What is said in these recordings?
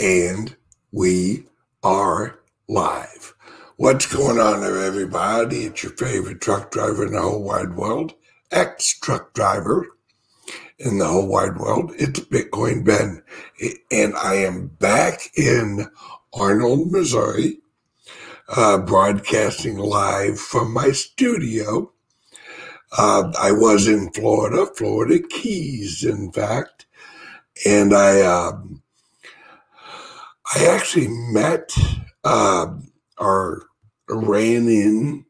And we are live. What's going on there, everybody? It's your favorite truck driver in the whole wide world, ex truck driver in the whole wide world. It's Bitcoin Ben. And I am back in Arnold, Missouri, uh, broadcasting live from my studio. Uh, I was in Florida, Florida Keys, in fact, and I um, I actually met uh, or ran in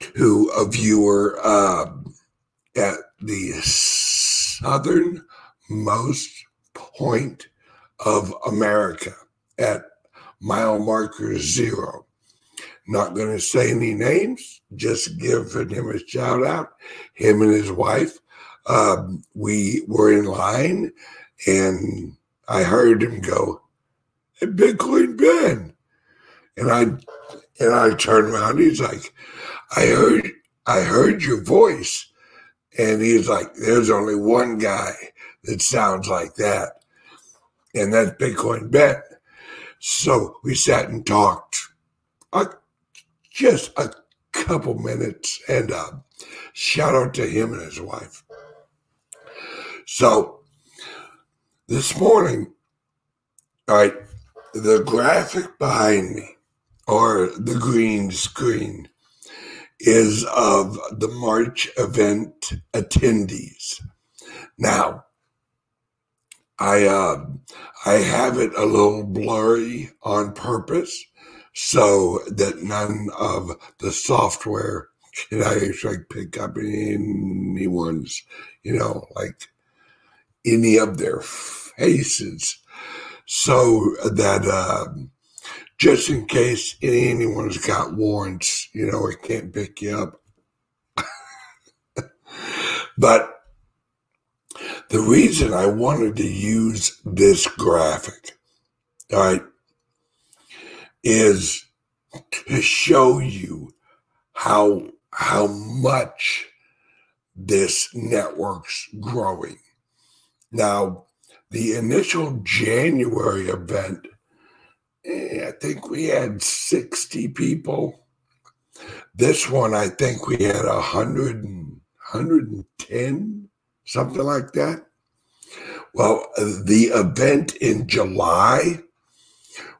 to a viewer uh, at the southernmost point of America at mile marker zero. Not going to say any names, just giving him a shout out. Him and his wife. Um, we were in line and I heard him go, hey, Bitcoin Ben. And I and I turned around, he's like, I heard I heard your voice. And he's like, there's only one guy that sounds like that. And that's Bitcoin Ben. So we sat and talked uh, just a couple minutes and uh, shout out to him and his wife. So this morning, all right, the graphic behind me, or the green screen, is of the March event attendees. Now, I uh, I have it a little blurry on purpose so that none of the software can actually pick up anyone's, you know, like any of their faces so that um, just in case anyone's got warrants, you know, it can't pick you up. but the reason I wanted to use this graphic, all right, is to show you how how much this network's growing. Now, the initial January event, eh, I think we had 60 people. This one, I think we had 100 and, 110, something like that. Well, the event in July,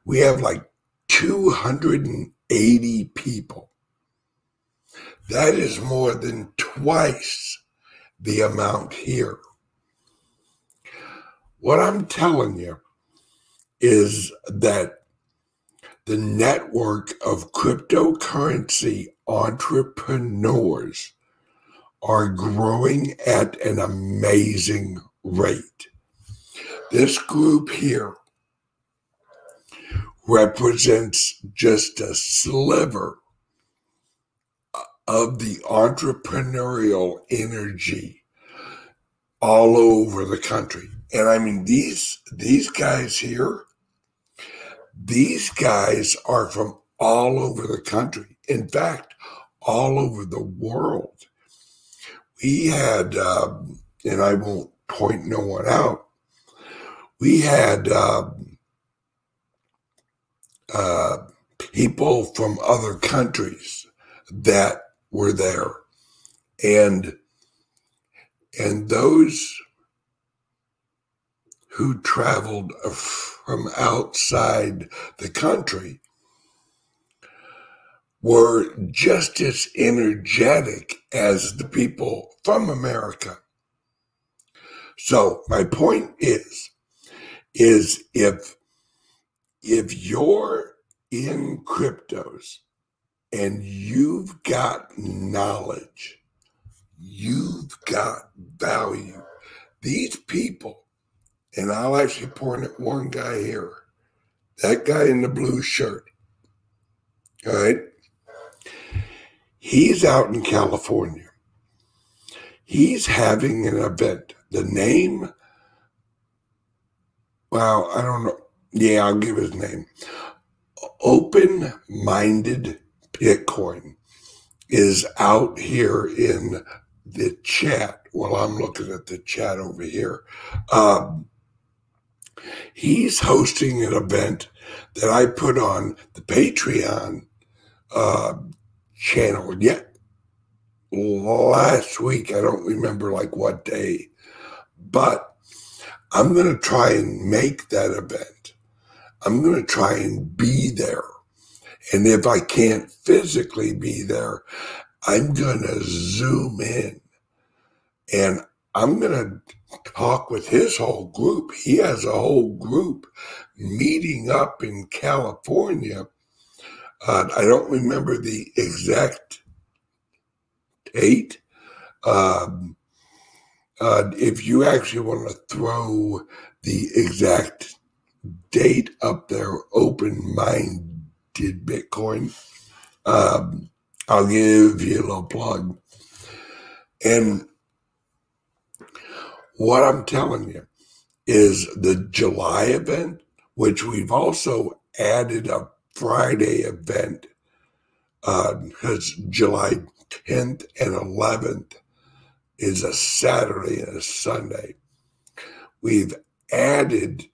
we have like 280 people. That is more than twice the amount here. What I'm telling you is that the network of cryptocurrency entrepreneurs are growing at an amazing rate. This group here represents just a sliver of the entrepreneurial energy all over the country. And I mean these these guys here, these guys are from all over the country. In fact, all over the world. We had, um, and I won't point no one out. We had um, uh, people from other countries that were there, and and those who traveled from outside the country were just as energetic as the people from America. So my point is, is if, if you're in cryptos and you've got knowledge, you've got value, these people and I'll actually point at one guy here. That guy in the blue shirt. All right. He's out in California. He's having an event. The name, well, I don't know. Yeah, I'll give his name. Open Minded Bitcoin is out here in the chat. Well, I'm looking at the chat over here. Um, he's hosting an event that I put on the Patreon uh, channel yet last week. I don't remember like what day, but I'm going to try and make that event. I'm going to try and be there. And if I can't physically be there, I'm going to zoom in and I'm going to talk with his whole group. He has a whole group meeting up in California. Uh, I don't remember the exact date. Um, uh, if you actually want to throw the exact date up there, open minded Bitcoin, um, I'll give you a little plug. And what I'm telling you is the July event, which we've also added a Friday event because uh, July 10th and 11th is a Saturday and a Sunday. We've added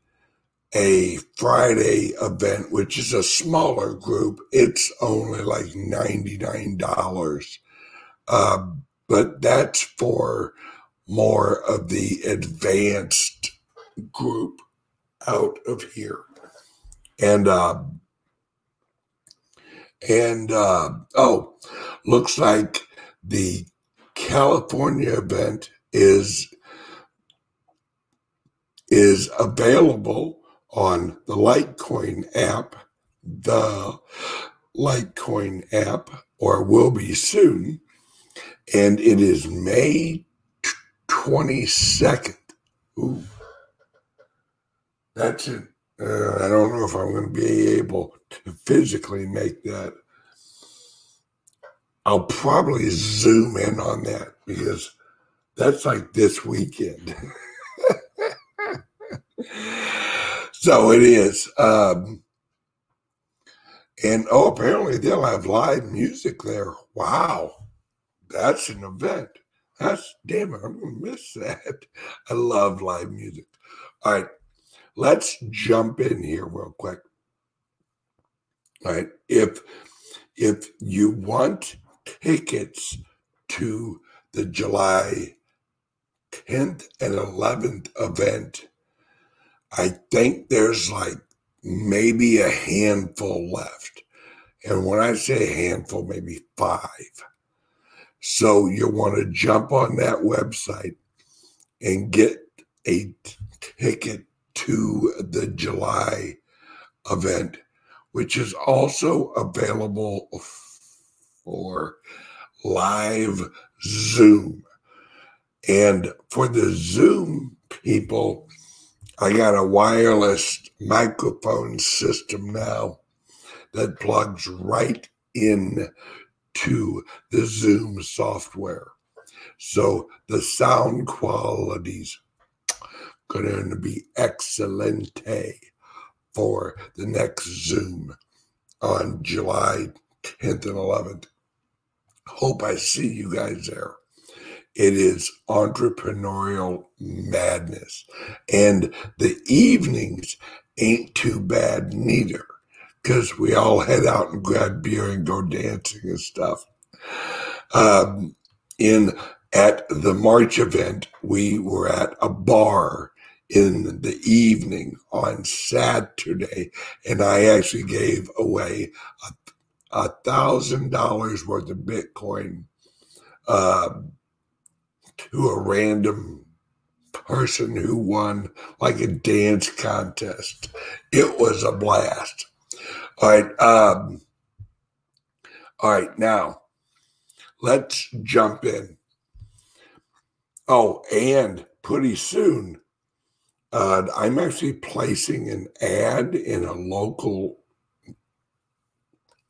a Friday event, which is a smaller group. It's only like $99. Uh, but that's for more of the advanced group out of here. And, uh, and, uh, oh, looks like the California event is is available on the Litecoin app, the Litecoin app, or will be soon. And it is May 22nd. Ooh. That's it. Uh, I don't know if I'm going to be able to physically make that. I'll probably zoom in on that because that's like this weekend. so it is. Um, and oh, apparently they'll have live music there. Wow. That's an event. That's damn it. I'm to miss that. I love live music. All right. Let's jump in here real quick. All right. If if you want tickets to the July 10th and 11th event, I think there's like maybe a handful left. And when I say handful, maybe five. So you want to jump on that website and get a ticket to the July event, which is also available for live Zoom. And for the Zoom people, I got a wireless microphone system now that plugs right in to the Zoom software. So the sound quality's going to be excellente for the next Zoom on July 10th and 11th. Hope I see you guys there. It is entrepreneurial madness. And the evenings ain't too bad neither because we all head out and grab beer and go dancing and stuff. Um, in at the March event, we were at a bar in the evening on Saturday, and I actually gave away a, thousand dollars worth of Bitcoin uh, to a random person who won like a dance contest. It was a blast. All right. Um, all right. Now, let's jump in. Oh, and pretty soon, uh, I'm actually placing an ad in a local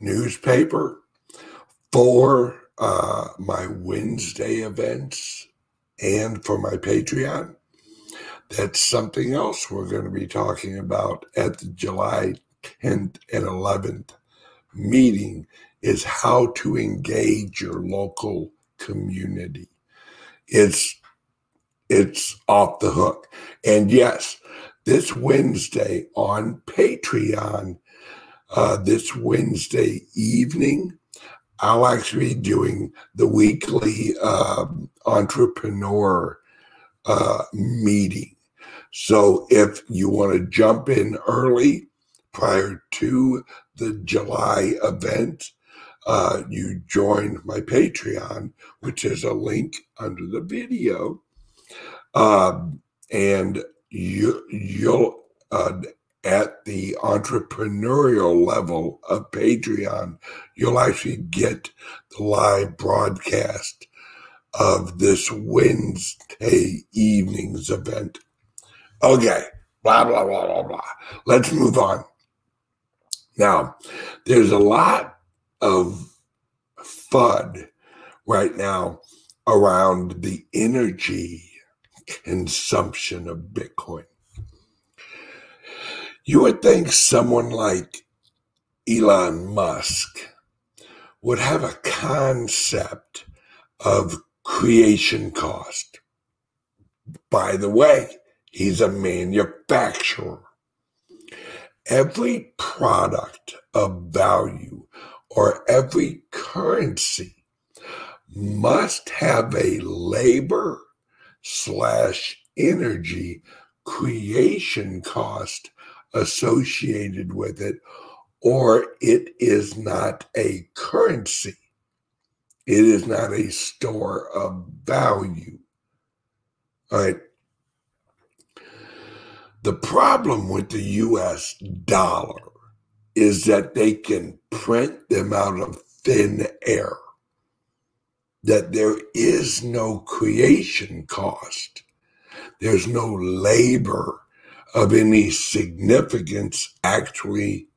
newspaper for uh, my Wednesday events and for my Patreon. That's something else we're going to be talking about at the July 10th and 11th meeting is how to engage your local community. It's it's off the hook. And yes, this Wednesday on Patreon, uh, this Wednesday evening, I'll actually be doing the weekly um, entrepreneur uh, meeting. So if you want to jump in early prior to the July event, uh, you join my Patreon, which is a link under the video. Um, and you, you'll, uh, at the entrepreneurial level of Patreon, you'll actually get the live broadcast of this Wednesday evening's event. Okay, blah, blah, blah, blah, blah. Let's move on. Now, there's a lot of FUD right now around the energy consumption of Bitcoin. You would think someone like Elon Musk would have a concept of creation cost. By the way, he's a manufacturer. Every product of value or every currency must have a labor slash energy creation cost associated with it, or it is not a currency. It is not a store of value. All right. The problem with the US dollar is that they can print them out of thin air, that there is no creation cost, there's no labor of any significance actually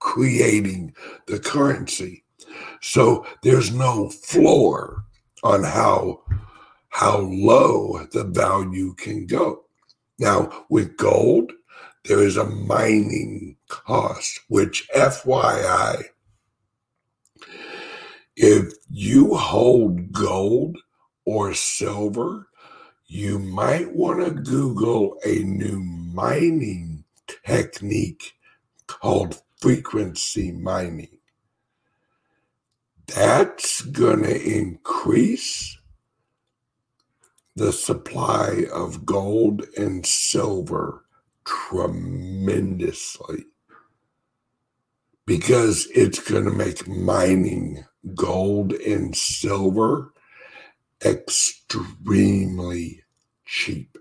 creating the currency. So there's no floor on how how low the value can go. Now with gold, there is a mining cost, which FYI, if you hold gold or silver, you might want to Google a new mining technique called frequency mining. That's going to increase the supply of gold and silver tremendously because it's going to make mining gold and silver extremely cheap.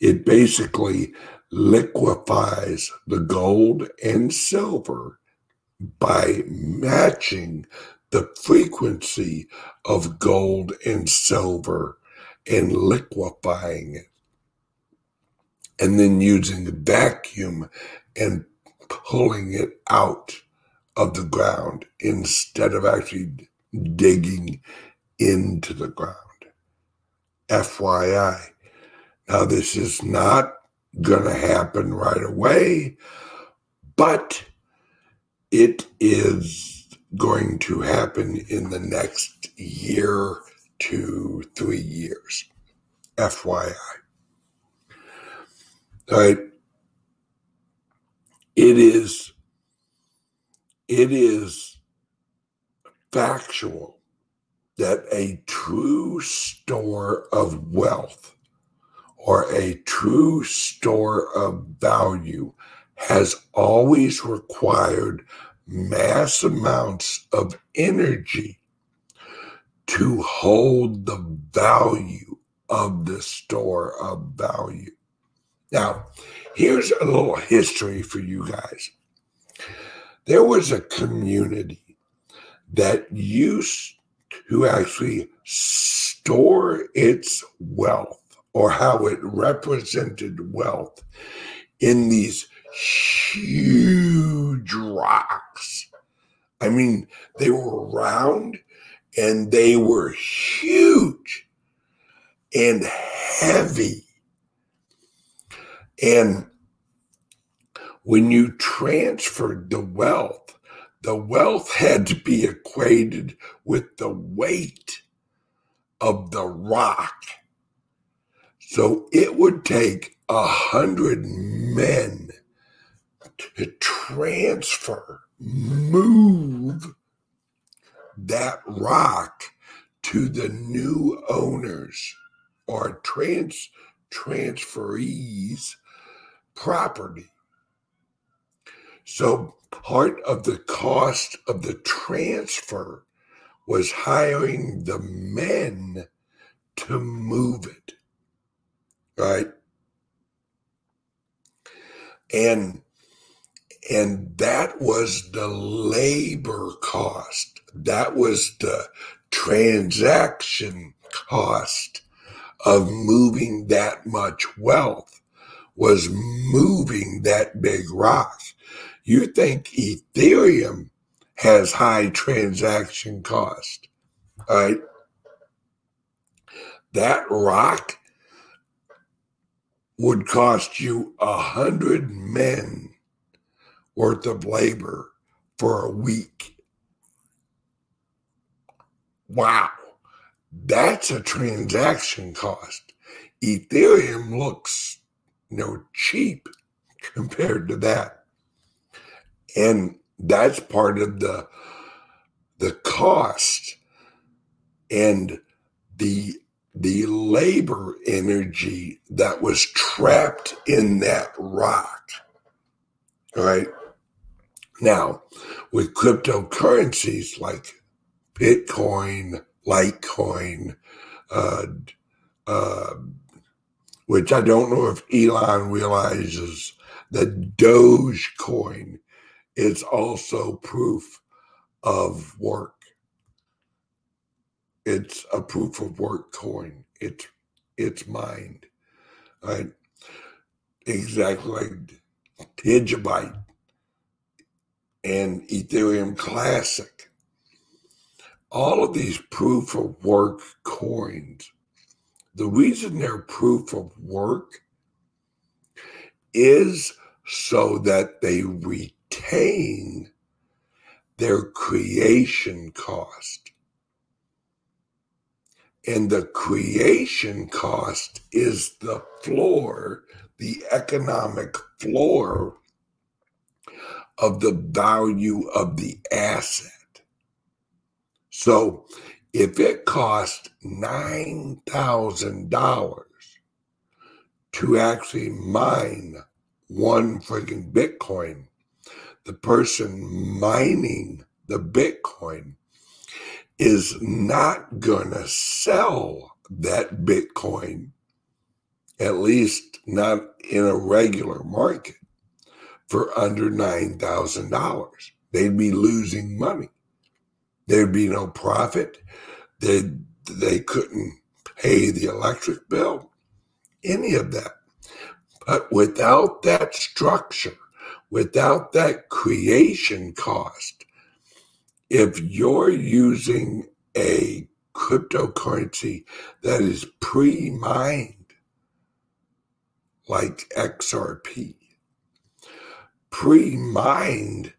It basically liquefies the gold and silver by matching the frequency of gold and silver and liquefying it. And then using the vacuum and pulling it out of the ground instead of actually digging into the ground. FYI. Now, this is not going to happen right away, but it is going to happen in the next year to three years. FYI. Right. It is, it is factual that a true store of wealth or a true store of value has always required mass amounts of energy to hold the value of the store of value. Now, here's a little history for you guys. There was a community that used to actually store its wealth or how it represented wealth in these huge rocks. I mean, they were round and they were huge and heavy. And when you transferred the wealth, the wealth had to be equated with the weight of the rock. So it would take a hundred men transfer, move that rock to the new owners or trans transferees property. So part of the cost of the transfer was hiring the men to move it. Right? And and that was the labor cost. That was the transaction cost of moving that much wealth was moving that big rock. You think Ethereum has high transaction cost, right? That rock would cost you a hundred men worth of labor for a week. Wow, that's a transaction cost. Ethereum looks, you know, cheap compared to that. And that's part of the the cost and the the labor energy that was trapped in that rock. Right. Now, with cryptocurrencies like Bitcoin, Litecoin, uh, uh, which I don't know if Elon realizes that Dogecoin is also proof of work. It's a proof of work coin. It's it's mined. Right? Exactly like Digibyte and Ethereum Classic. All of these proof of work coins, the reason they're proof of work is so that they retain their creation cost. And the creation cost is the floor, the economic floor of the value of the asset. So if it cost $9,000 to actually mine one freaking Bitcoin, the person mining the Bitcoin is not going to sell that Bitcoin, at least not in a regular market for under $9,000. They'd be losing money. There'd be no profit. They they couldn't pay the electric bill, any of that. But without that structure, without that creation cost, if you're using a cryptocurrency that is pre-mined, like XRP, pre-mined,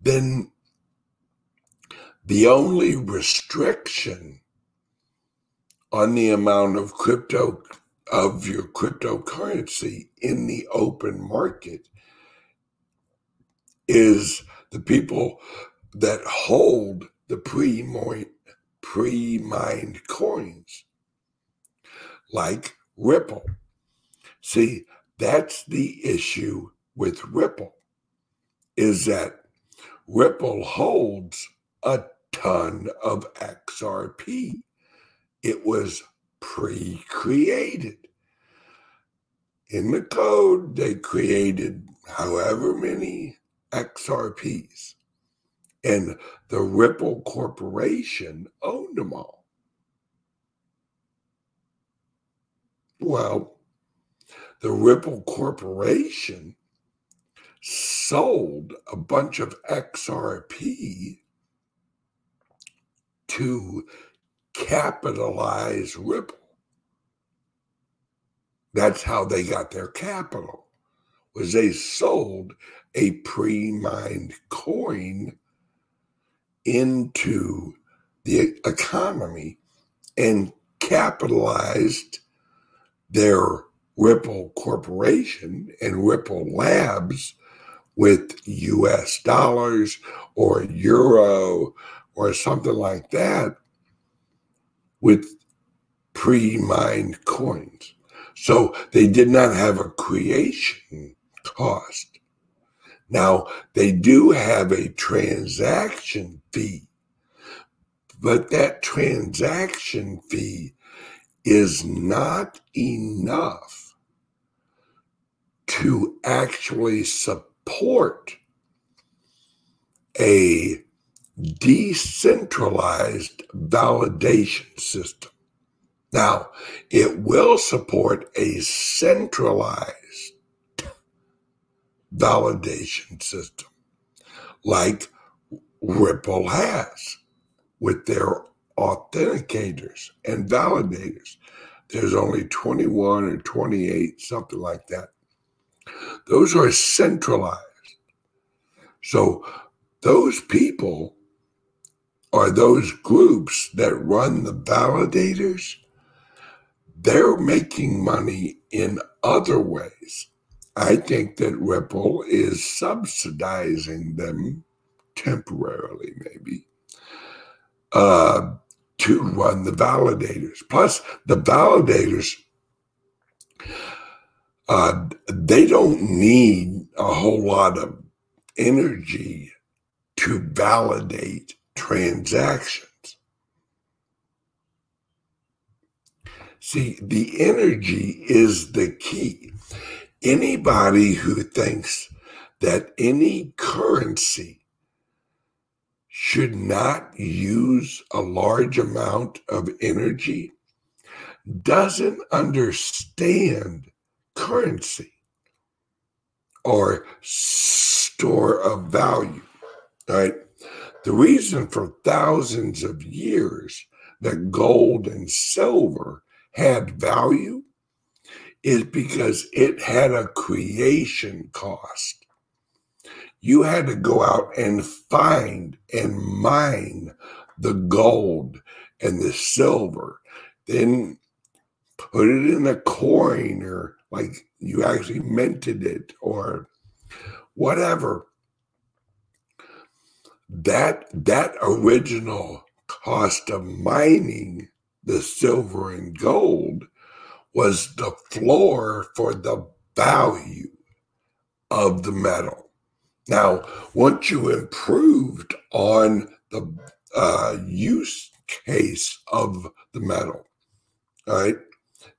then the only restriction on the amount of crypto of your cryptocurrency in the open market is the people that hold the pre-mined pre-mined coins like Ripple. See, that's the issue with Ripple is that Ripple holds a ton of XRP. It was pre created. In the code, they created however many XRPs, and the Ripple Corporation owned them all. Well, the Ripple Corporation sold a bunch of XRP to capitalize Ripple. That's how they got their capital. Was they sold a pre-mined coin into the economy and capitalized their Ripple Corporation and Ripple Labs with US dollars or euro or something like that with pre mined coins. So they did not have a creation cost. Now, they do have a transaction fee, but that transaction fee is not enough to actually support a decentralized validation system. Now, it will support a centralized validation system like Ripple has with their authenticators and validators. There's only 21 or 28, something like that. Those are centralized. So those people are those groups that run the validators. They're making money in other ways. I think that Ripple is subsidizing them temporarily, maybe, uh, to run the validators. Plus, the validators, uh, they don't need a whole lot of energy to validate transactions. See, the energy is the key. Anybody who thinks that any currency should not use a large amount of energy doesn't understand currency or store of value. Right? The reason for thousands of years that gold and silver had value is because it had a creation cost. You had to go out and find and mine the gold and the silver, then put it in a coin or like you actually minted it or whatever that that original cost of mining the silver and gold was the floor for the value of the metal. Now, once you improved on the uh, use case of the metal, all right,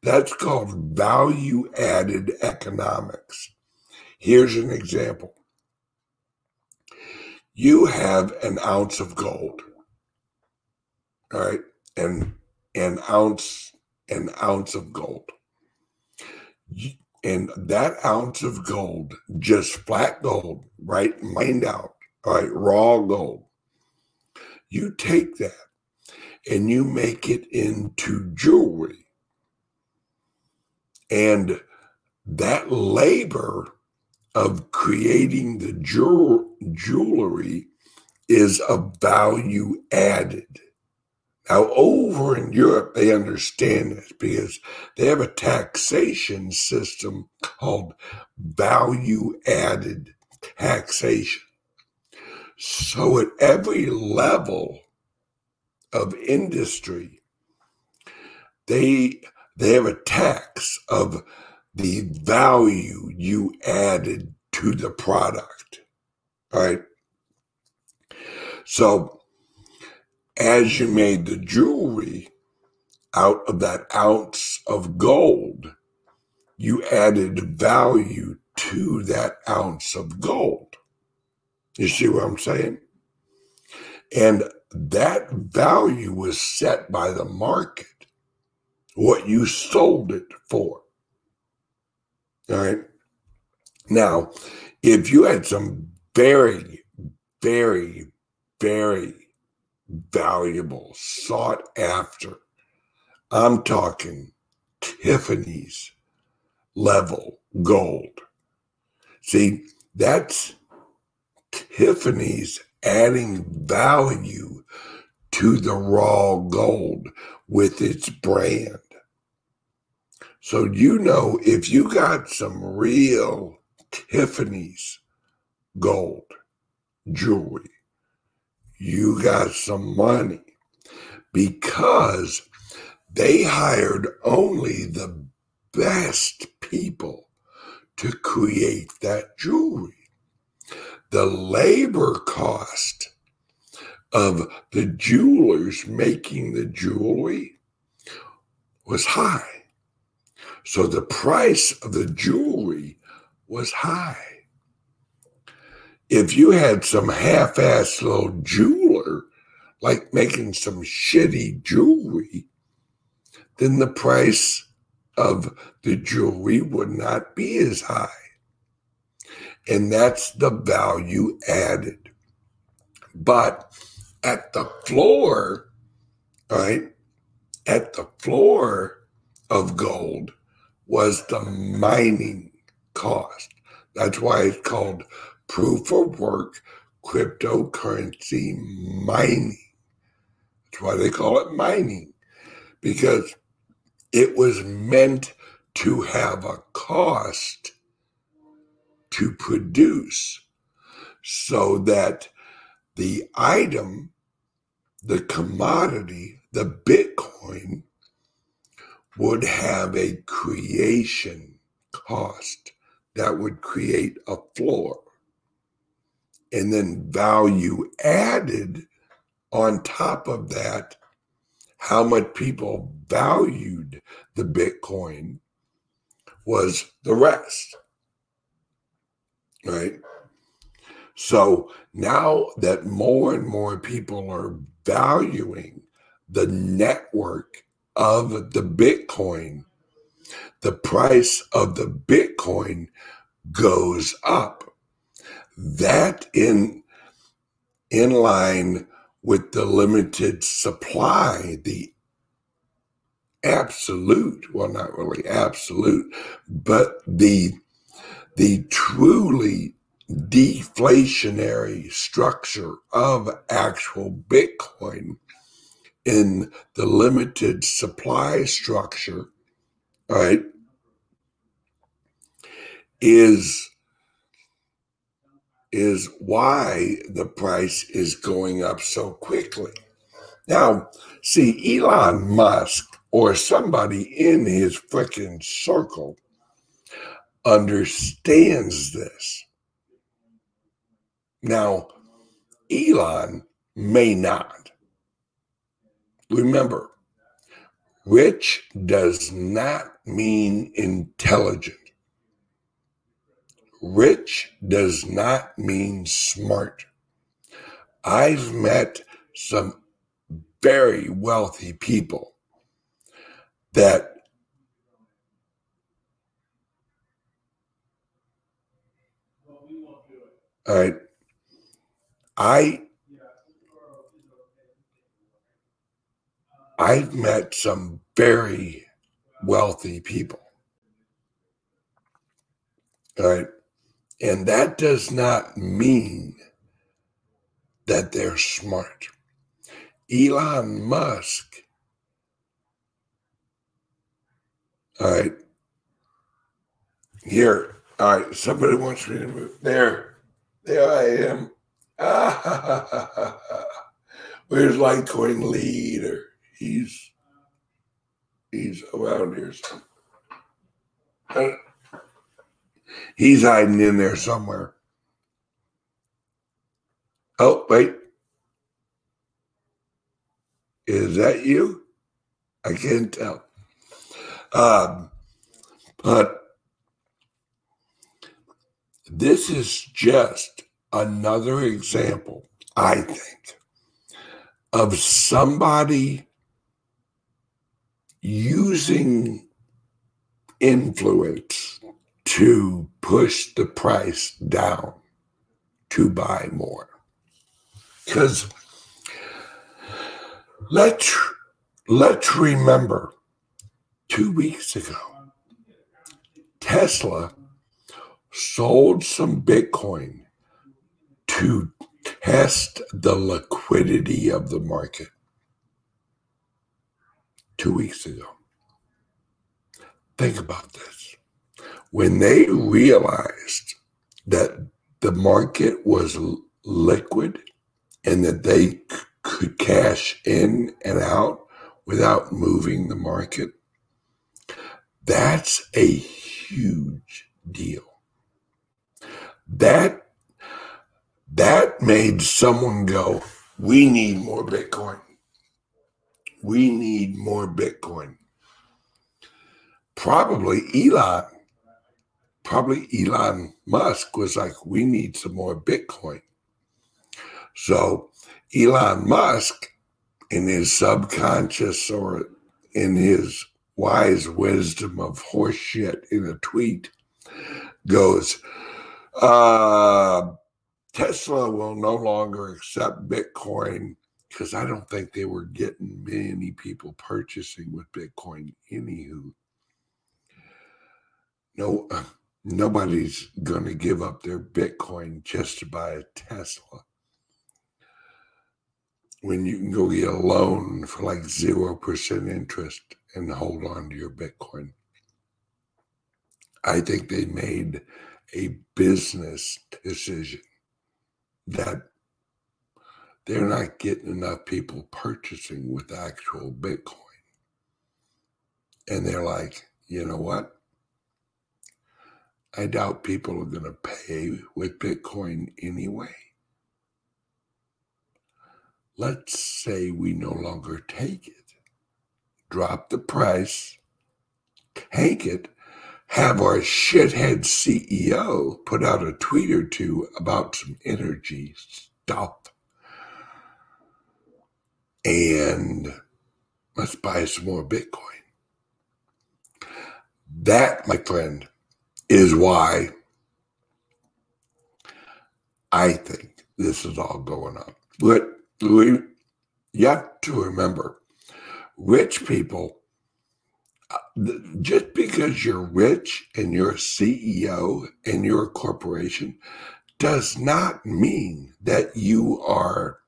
that's called value added economics. Here's an example you have an ounce of gold, all right, and an ounce, an ounce of gold. And that ounce of gold, just flat gold, right, mined out, all right, raw gold. You take that and you make it into jewelry. And that labor of creating the jewelry is a value added. Now, over in Europe, they understand this because they have a taxation system called value added taxation. So, at every level of industry, they, they have a tax of the value you added to the product. Right. So as you made the jewelry out of that ounce of gold, you added value to that ounce of gold. You see what I'm saying? And that value was set by the market, what you sold it for. All right. Now, if you had some very, very, very valuable, sought after, I'm talking Tiffany's level gold. See, that's Tiffany's adding value to the raw gold with its brand. So, you know, if you got some real Tiffany's gold jewelry, you got some money because they hired only the best people to create that jewelry. The labor cost of the jewelers making the jewelry was high. So the price of the jewelry was high. If you had some half assed little jeweler, like making some shitty jewelry, then the price of the jewelry would not be as high. And that's the value added. But at the floor, right, at the floor of gold was the mining cost. That's why it's called proof of work cryptocurrency mining. That's why they call it mining, because it was meant to have a cost to produce so that the item, the commodity, the Bitcoin would have a creation cost that would create a floor. And then value added on top of that, how much people valued the Bitcoin was the rest. Right? So now that more and more people are valuing the network of the Bitcoin, the price of the Bitcoin goes up. That in in line with the limited supply, the absolute, well, not really absolute, but the the truly deflationary structure of actual Bitcoin in the limited supply structure, right, is is why the price is going up so quickly. Now, see, Elon Musk or somebody in his freaking circle understands this. Now, Elon may not. Remember, rich does not mean intelligent. Rich does not mean smart. I've met some very wealthy people that all right i i've met some very wealthy people all right and that does not mean that they're smart elon musk All right. Here. All right. Somebody wants me to move. There. There I am. Ah, where's Litecoin leader? He's he's around here. Somewhere. He's hiding in there somewhere. Oh, wait. Is that you? I can't tell. Um, but this is just another example, I think, of somebody using influence to push the price down to buy more. Because let's let's remember two weeks ago, Tesla sold some Bitcoin to test the liquidity of the market. Two weeks ago. think about this. When they realized that the market was liquid and that they could cash in and out without moving the market, that's a huge deal. That that made someone go, we need more Bitcoin. We need more Bitcoin. Probably Elon, probably Elon Musk was like, we need some more Bitcoin. So Elon Musk, in his subconscious or in his wise wisdom of horseshit in a tweet, goes, uh, Tesla will no longer accept Bitcoin because I don't think they were getting many people purchasing with Bitcoin. Anywho, no, nobody's going to give up their Bitcoin just to buy a Tesla. When you can go get a loan for like 0% interest and hold on to your Bitcoin. I think they made a business decision that they're not getting enough people purchasing with actual Bitcoin. And they're like, you know what? I doubt people are going to pay with Bitcoin anyway. Let's say we no longer take it, drop the price, take it, have our shithead CEO put out a tweet or two about some energy stuff. And let's buy some more Bitcoin. That, my friend, is why I think this is all going on. But we, you have to remember rich people uh, just because you're rich and you're a CEO and you're a corporation does not mean that you are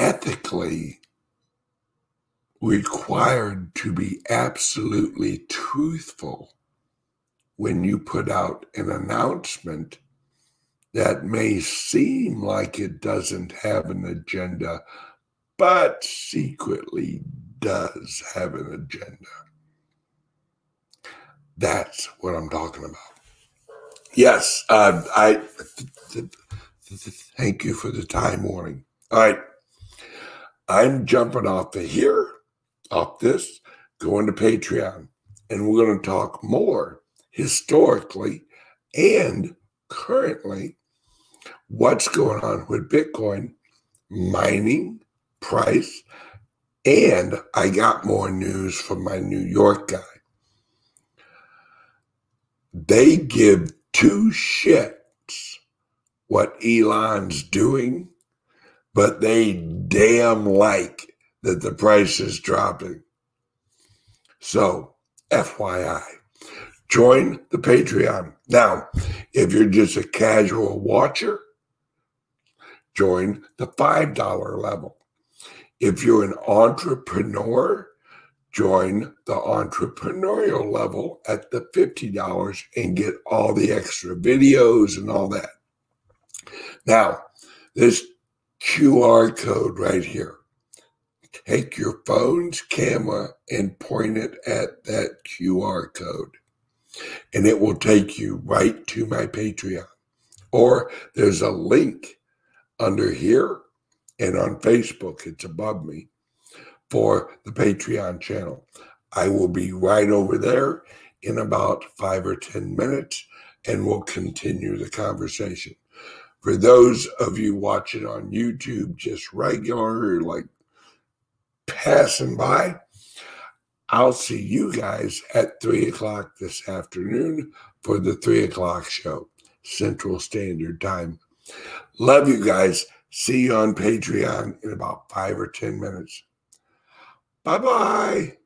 ethically required to be absolutely truthful when you put out an announcement that may seem like it doesn't have an agenda, but secretly does have an agenda. That's what I'm talking about. Yes, uh, I th- th- th- thank you for the time warning. All right, I'm jumping off of here, off this, going to Patreon, and we're going to talk more historically and currently what's going on with Bitcoin mining price and I got more news from my New York guy. They give two shits what Elon's doing, but they damn like that the price is dropping. So, FYI, join the Patreon. Now, if you're just a casual watcher, join the $5 level. If you're an entrepreneur, join the entrepreneurial level at the $50 and get all the extra videos and all that. Now, this QR code right here. Take your phone's camera and point it at that QR code, and it will take you right to my Patreon. Or there's a link under here and on Facebook, it's above me for the Patreon channel. I will be right over there in about five or 10 minutes and we'll continue the conversation. For those of you watching on YouTube, just regular, like passing by, I'll see you guys at three o'clock this afternoon for the three o'clock show, Central Standard Time. Love you guys. See you on Patreon in about five or 10 minutes. Bye bye.